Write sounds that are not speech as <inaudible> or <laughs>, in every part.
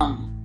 Um.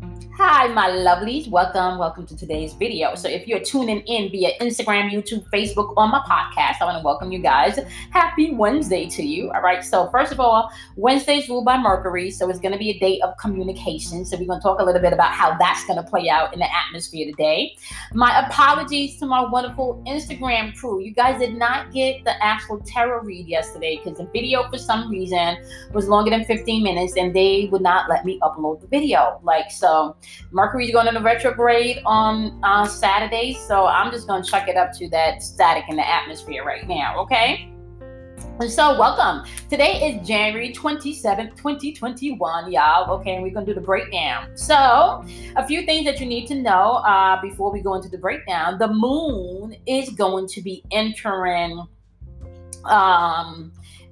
Hi, my lovelies. Welcome, welcome to today's video. So, if you're tuning in via Instagram, YouTube, Facebook, or my podcast, I want to welcome you guys. Happy Wednesday to you. All right. So, first of all, Wednesday's ruled by Mercury. So, it's going to be a day of communication. So, we're going to talk a little bit about how that's going to play out in the atmosphere today. My apologies to my wonderful Instagram crew. You guys did not get the actual tarot read yesterday because the video, for some reason, was longer than 15 minutes and they would not let me upload the video. Like, so. Mercury's going into retrograde on uh, Saturday, so I'm just going to chuck it up to that static in the atmosphere right now, okay? So, welcome. Today is January 27th, 2021, y'all. Okay, and we're going to do the breakdown. So, a few things that you need to know uh, before we go into the breakdown. The moon is going to be entering um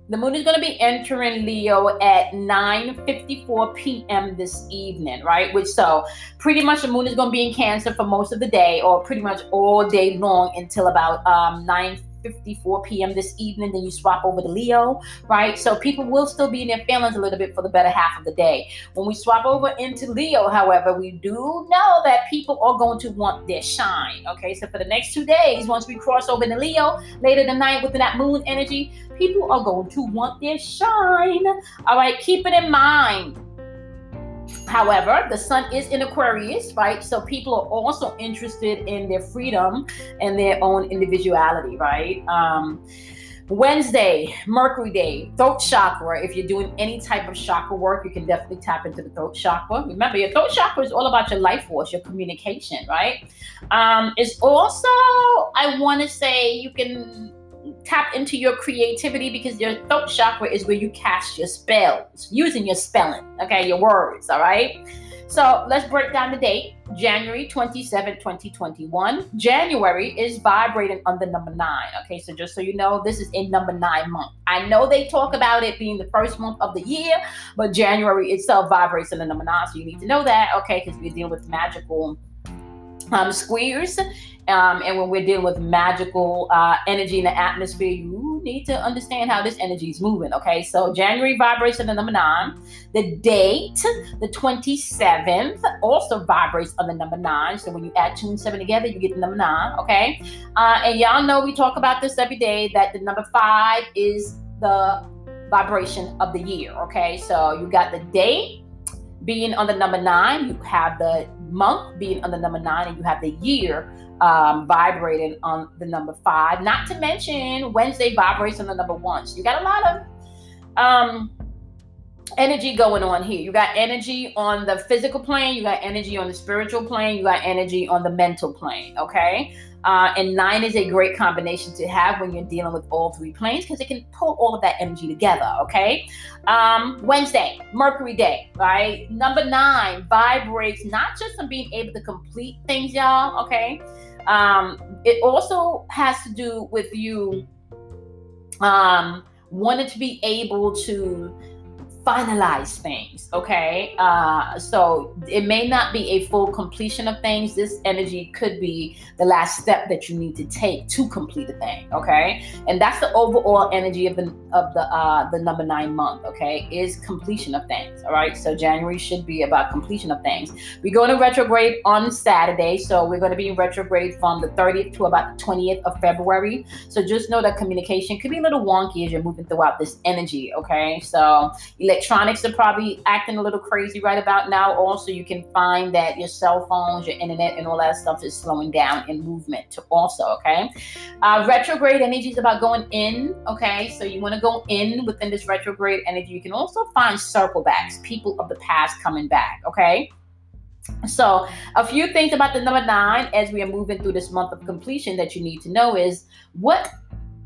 the moon is going to be entering Leo at 9:54 p.m. this evening, right? Which so pretty much the moon is going to be in Cancer for most of the day, or pretty much all day long until about um, 9 54 p.m. this evening, then you swap over to Leo, right? So people will still be in their feelings a little bit for the better half of the day. When we swap over into Leo, however, we do know that people are going to want their shine, okay? So for the next two days, once we cross over to Leo later tonight with that moon energy, people are going to want their shine. All right, keep it in mind However, the sun is in Aquarius, right? So people are also interested in their freedom and their own individuality, right? Um, Wednesday, Mercury Day, throat chakra. If you're doing any type of chakra work, you can definitely tap into the throat chakra. Remember, your throat chakra is all about your life force, your communication, right? Um, it's also, I want to say, you can tap into your creativity because your throat chakra is where you cast your spells using your spelling, okay, your words, all right? So let's break down the date January 27, 2021. January is vibrating on the number nine. Okay, so just so you know, this is in number nine month. I know they talk about it being the first month of the year, but January itself vibrates in the number nine. So you need to know that, okay, because we're dealing with magical um, squares um, and when we're dealing with magical uh, energy in the atmosphere, you need to understand how this energy is moving. Okay, so January vibration the number nine. The date, the 27th, also vibrates on the number nine. So when you add two and seven together, you get the number nine. Okay, uh, and y'all know we talk about this every day that the number five is the vibration of the year. Okay, so you got the date being on the number nine, you have the month being on the number nine, and you have the year um, vibrating on the number five. Not to mention Wednesday vibrates on the number one. So you got a lot of um, energy going on here. You got energy on the physical plane, you got energy on the spiritual plane, you got energy on the mental plane. Okay. Uh, and nine is a great combination to have when you're dealing with all three planes because it can pull all of that energy together. Okay. Um, Wednesday, Mercury Day, right? Number nine vibrates not just on being able to complete things, y'all. Okay. Um, it also has to do with you um, wanting to be able to finalize things okay? Uh so it may not be a full completion of things. This energy could be the last step that you need to take to complete a thing okay? And that's the overall energy of the of the uh the number nine month okay? Is completion of things all right? So january should be about completion of things. We go into retrograde on saturday so we're going to be in retrograde from the 30th to about the 20th of february. So just know that communication could be a little wonky as you're moving throughout this energy okay? So electronics are probably acting a little crazy right about now. Also, you can find that your cell phones, your internet, and all that stuff is slowing down in movement too, also, okay? Uh, retrograde energy is about going in, okay? So you want to go in within this retrograde energy. You can also find circle backs, people of the past coming back, okay? So, a few things about the number nine as we are moving through this month of completion that you need to know is what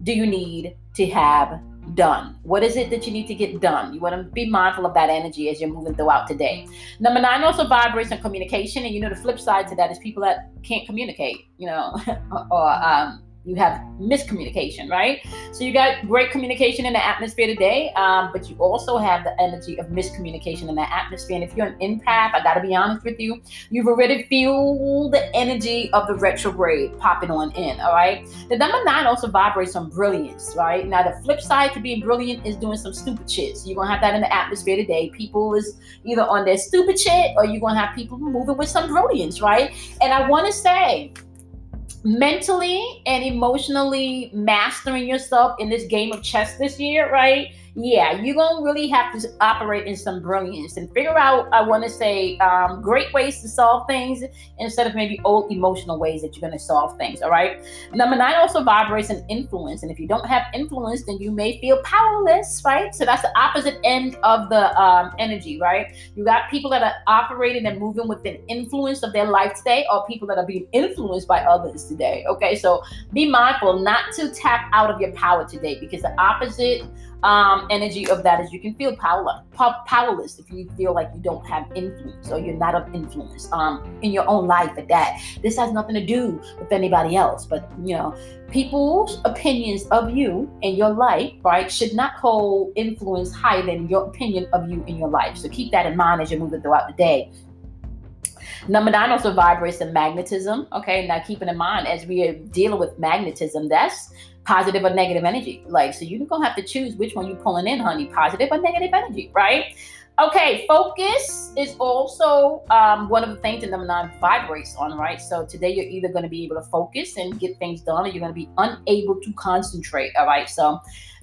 do you need to have done? What is it that you need to get done? You want to be mindful of that energy as you're moving throughout today. Number nine also vibrates on communication, and you know the flip side to that is people that can't communicate, you know, <laughs> or um, you have miscommunication, right? So you got great communication in the atmosphere today, um, but you also have the energy of miscommunication in the atmosphere. And if you're an empath, I got to be honest with you, you've already feel the energy of the retrograde popping on in, all right? The number nine also vibrates on brilliance, right? Now, the flip side to being brilliant is doing some stupid shit. So you're to have that in the atmosphere today. People is either on their stupid shit or you're to have people moving with some brilliance, right? And I want to say, mentally and emotionally mastering yourself in this game of chess this year, right? yeah, you're gonna really have to operate in some brilliance and figure out, I want to say, um, great ways to solve things instead of maybe old emotional ways that you're gonna solve things. All right. Number nine also vibrates in influence, and if you don't have influence, then you may feel powerless, right? So that's the opposite end of the um, energy, right? You got people that are operating and moving with an influence of their life today, or people that are being influenced by others today. Okay, so be mindful not to tap out of your power today because the opposite um, energy of that is you can feel power, powerless if you feel like you don't have influence or you're not of influence um, in your own life at that. This has nothing to do with anybody else, but you know, people's opinions of you and your life, right, should not hold influence higher than your opinion of you in your life. So keep that in mind as you're moving throughout the day. Number nine also vibrates in magnetism. Okay, now keeping in mind as we are dealing with magnetism, that's positive or negative energy. Like, so you're gonna have to choose which one you're pulling in, honey, positive or negative energy, right? Okay, focus is also um, one of the things that number nine vibrates on, right? So today you're either going to be able to focus and get things done, or you're going to be unable to concentrate. All right. So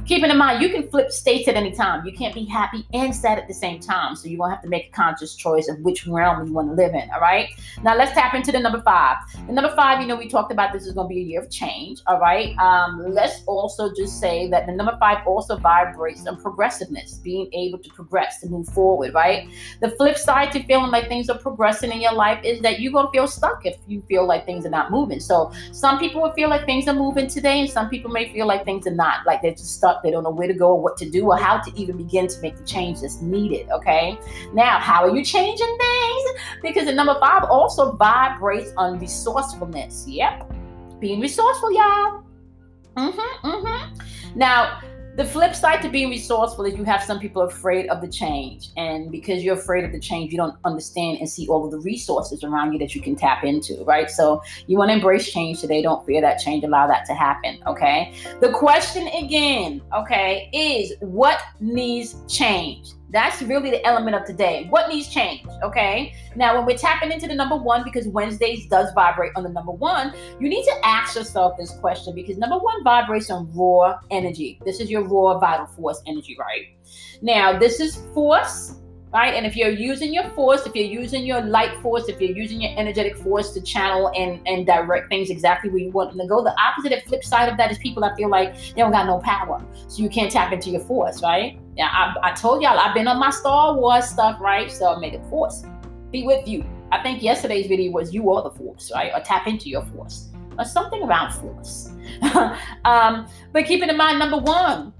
keeping in mind, you can flip states at any time. You can't be happy and sad at the same time. So you're going to have to make a conscious choice of which realm you want to live in. All right. Now let's tap into the number five. The number five, you know, we talked about this is going to be a year of change. All right. Um, let's also just say that the number five also vibrates on progressiveness, being able to progress, to move forward forward, right? The flip side to feeling like things are progressing in your life is that you're gonna feel stuck if you feel like things are not moving. So some people will feel like things are moving today, and some people may feel like things are not, like they're just stuck, they don't know where to go or what to do or how to even begin to make the change that's needed. Okay. Now, how are you changing things? Because the number five also vibrates on resourcefulness. Yep. Being resourceful, y'all. Mm-hmm. Mm-hmm. Now, the flip side to being resourceful is you have some people afraid of the change. And because you're afraid of the change you don't understand and see all of the resources around you that you can tap into right? So you want to embrace change today don't fear that change allow that to happen okay? The question again okay is what needs change that's really the element of today. What needs change? Okay. Now, when we're tapping into the number one, because Wednesdays does vibrate on the number one, you need to ask yourself this question because number one vibrates on raw energy. This is your raw vital force energy, right? Now, this is force right? And if you're using your force, if you're using your light force, if you're using your energetic force to channel and, and direct things exactly where you want them to go, the opposite and flip side of that is people that feel like they don't got no power. So you can't tap into your force, right? Yeah, I, I told y'all I've been on my Star Wars stuff, right? So may the force be with you. I think yesterday's video was you are the force, right? Or tap into your force. Or something around force. <laughs> um, but keeping in mind, number one,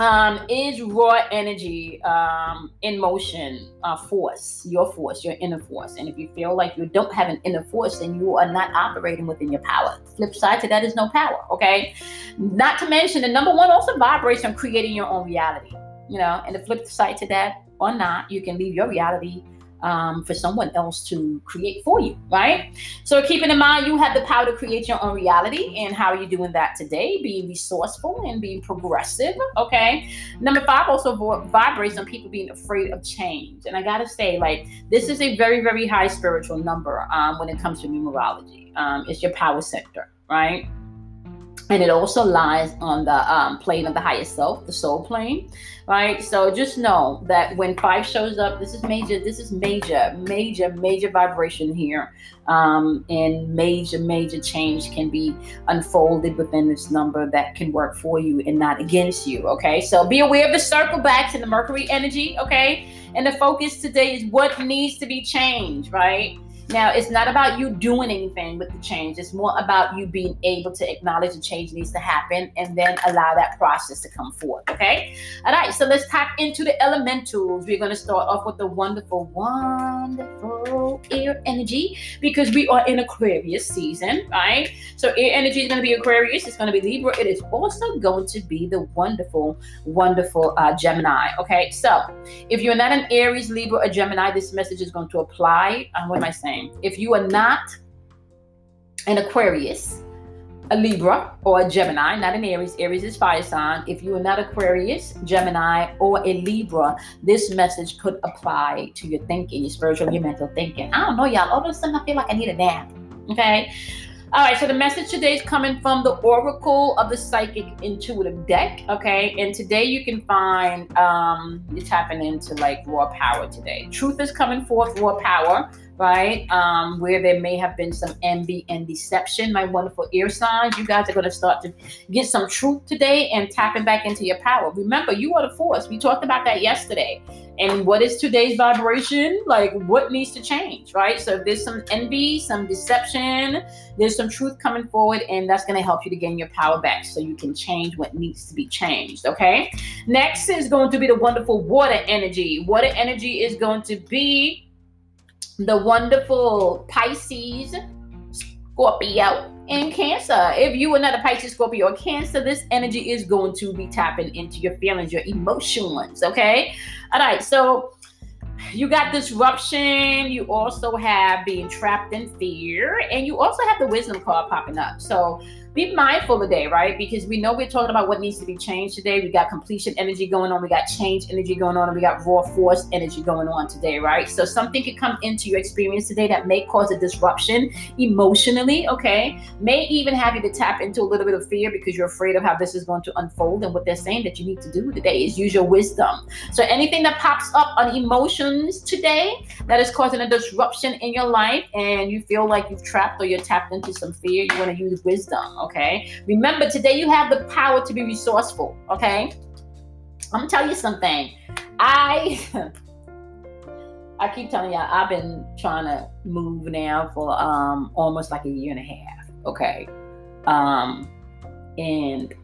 um, is raw energy um, in motion uh, force, your force, your inner force. And if you feel like you don't have an inner force, then you are not operating within your power. Flip side to that is no power, okay? Not to mention, the number one also vibrates on creating your own reality, you know, and the flip side to that or not, you can leave your reality um, for someone else to create for you, right? So keeping in mind, you have the power to create your own reality. And how are you doing that today? Being resourceful and being progressive, okay? Number five also vibrates on people being afraid of change. And I gotta say, like, this is a very, very high spiritual number um, when it comes to numerology. Um, it's your power center, right? And it also lies on the um, plane of the highest self, the soul plane, right? So just know that when five shows up, this is major, this is major, major, major vibration here. Um, and major, major change can be unfolded within this number that can work for you and not against you, okay? So be aware of the circle backs and the Mercury energy, okay? And the focus today is what needs to be changed, right? Now, it's not about you doing anything with the change. It's more about you being able to acknowledge the change needs to happen and then allow that process to come forth. Okay. All right. So let's tap into the elementals. We're going to start off with the wonderful, wonderful air energy because we are in Aquarius season, right? So air energy is going to be Aquarius. It's going to be Libra. It is also going to be the wonderful, wonderful uh, Gemini. Okay, so if you're not an Aries, Libra, or Gemini, this message is going to apply. Uh, what am I saying? If you are not an Aquarius, a Libra or a Gemini, not an Aries. Aries is fire sign. If you are not Aquarius, Gemini, or a Libra, this message could apply to your thinking, your spiritual, your mental thinking. I don't know, y'all. All of a sudden, I feel like I need a nap. Okay. All right, so the message today is coming from the Oracle of the Psychic Intuitive deck. Okay, and today you can find um, you're tapping into like raw power today. Truth is coming forth, raw power right? Um, where there may have been some envy and deception. My wonderful ear signs, you guys are going to start to get some truth today and tapping back into your power. Remember, you are the force. We talked about that yesterday. And what is today's vibration? Like, what needs to change, right? So, if there's some envy, some deception, there's some truth coming forward, and that's going to help you to gain your power back so you can change what needs to be changed, okay? Next is going to be the wonderful water energy. Water energy is going to be the wonderful Pisces, Scorpio, and Cancer. If you are not a Pisces, Scorpio, or Cancer, this energy is going to be tapping into your feelings, your emotions. Okay. All right. So you got disruption. You also have being trapped in fear, and you also have the wisdom card popping up. So be mindful today, right? Because we know we're talking about what needs to be changed today. We got completion energy going on, we got change energy going on, and we got raw force energy going on today, right? So something could come into your experience today that may cause a disruption emotionally, okay? May even have you to tap into a little bit of fear because you're afraid of how this is going to unfold. And what they're saying that you need to do today is use your wisdom. So anything that pops up on emotions today that is causing a disruption in your life and you feel like you've trapped or you're tapped into some fear, you want to use wisdom, okay? Remember, today you have the power to be resourceful, okay? I'm gonna tell you something. I <laughs> I keep telling y'all I've been trying to move now for um almost like a year and a half, okay? Um and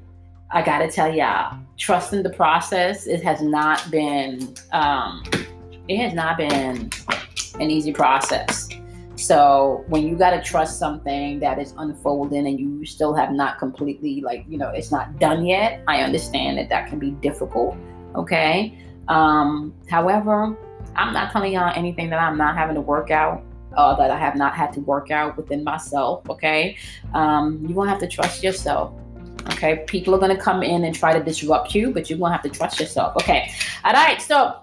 I gotta tell y'all, trusting the process, it has not been um it has not been an easy process. So when you got to trust something that is unfolding and you still have not completely, like, you know, it's not done yet, I understand that that can be difficult. Okay. Um, however, I'm not telling y'all anything that I'm not having to work out. Uh, that I have not had to work out within myself. Okay, um, you're gonna have to trust yourself. Okay, people are gonna come in and try to disrupt you, but you're gonna have to trust yourself. Okay, all right. So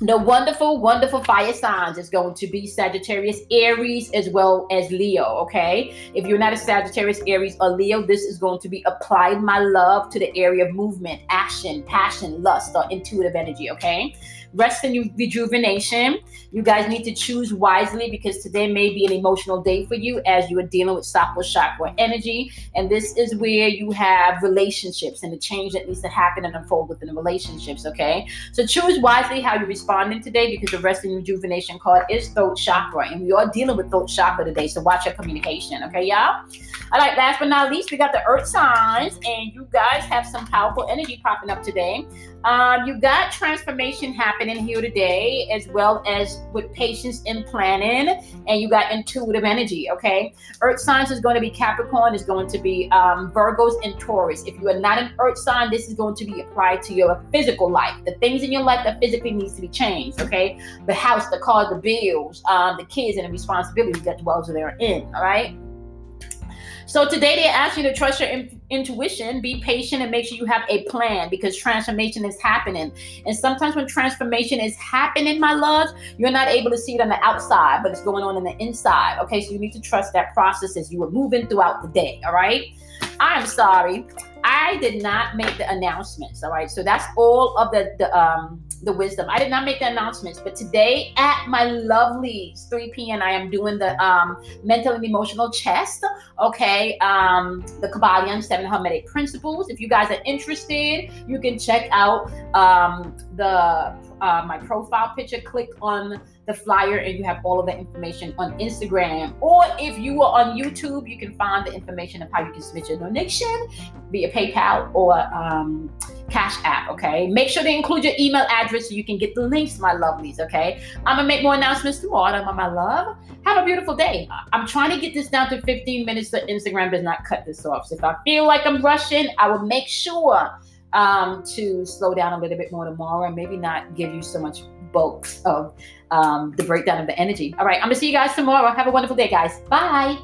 the wonderful, wonderful fire signs is going to be Sagittarius, Aries, as well as Leo. Okay. If you're not a Sagittarius, Aries, or Leo, this is going to be applied my love to the area of movement, action, passion, lust, or intuitive energy. Okay rest and rejuvenation. You guys need to choose wisely because today may be an emotional day for you as you are dealing with Sacral chakra energy. And this is where you have relationships and the change that needs to happen and unfold within the relationships. Okay. So choose wisely how you're responding today because the rest and rejuvenation card is throat chakra. And we are dealing with throat chakra today. So watch your communication. Okay, y'all? All right, last but not least, we got the earth signs, and you guys have some powerful energy popping up today. Um, you got transformation happening here today, as well as with patience and planning, and you got intuitive energy. Okay, Earth signs is going to be Capricorn, is going to be um, Virgos and Taurus. If you are not an Earth sign, this is going to be applied to your physical life, the things in your life that physically needs to be changed. Okay, the house, the car, the bills, um, the kids, and the responsibilities that dwells there in. All right. So today they ask you to trust your in- intuition, be patient, and make sure you have a plan because transformation is happening. And sometimes when transformation is happening, my love, you're not able to see it on the outside, but it's going on in the inside. Okay, so you need to trust that process as you are moving throughout the day. All right. I'm sorry. I did not make the announcements. All right. So that's all of the the um the wisdom. I did not make the announcements, but today at my lovely 3 p.m. I am doing the um, mental and emotional chest. Okay, um, the Kybalion Seven Hermetic Principles. If you guys are interested, you can check out um, the uh, my profile picture, click on the flyer, and you have all of the information on Instagram. Or if you are on YouTube, you can find the information of how you can submit your donation via PayPal or um, Cash App. Okay, make sure to include your email address so you can get the links, my lovelies. Okay, I'm gonna make more announcements tomorrow, my love. Have a beautiful day. I'm trying to get this down to 15 minutes so Instagram does not cut this off. So if I feel like I'm rushing, I will make sure um, to slow down a little bit more tomorrow and maybe not give you so much bulks of um, the breakdown of the energy. All right, I'm gonna see you guys tomorrow. Have a wonderful day, guys. Bye.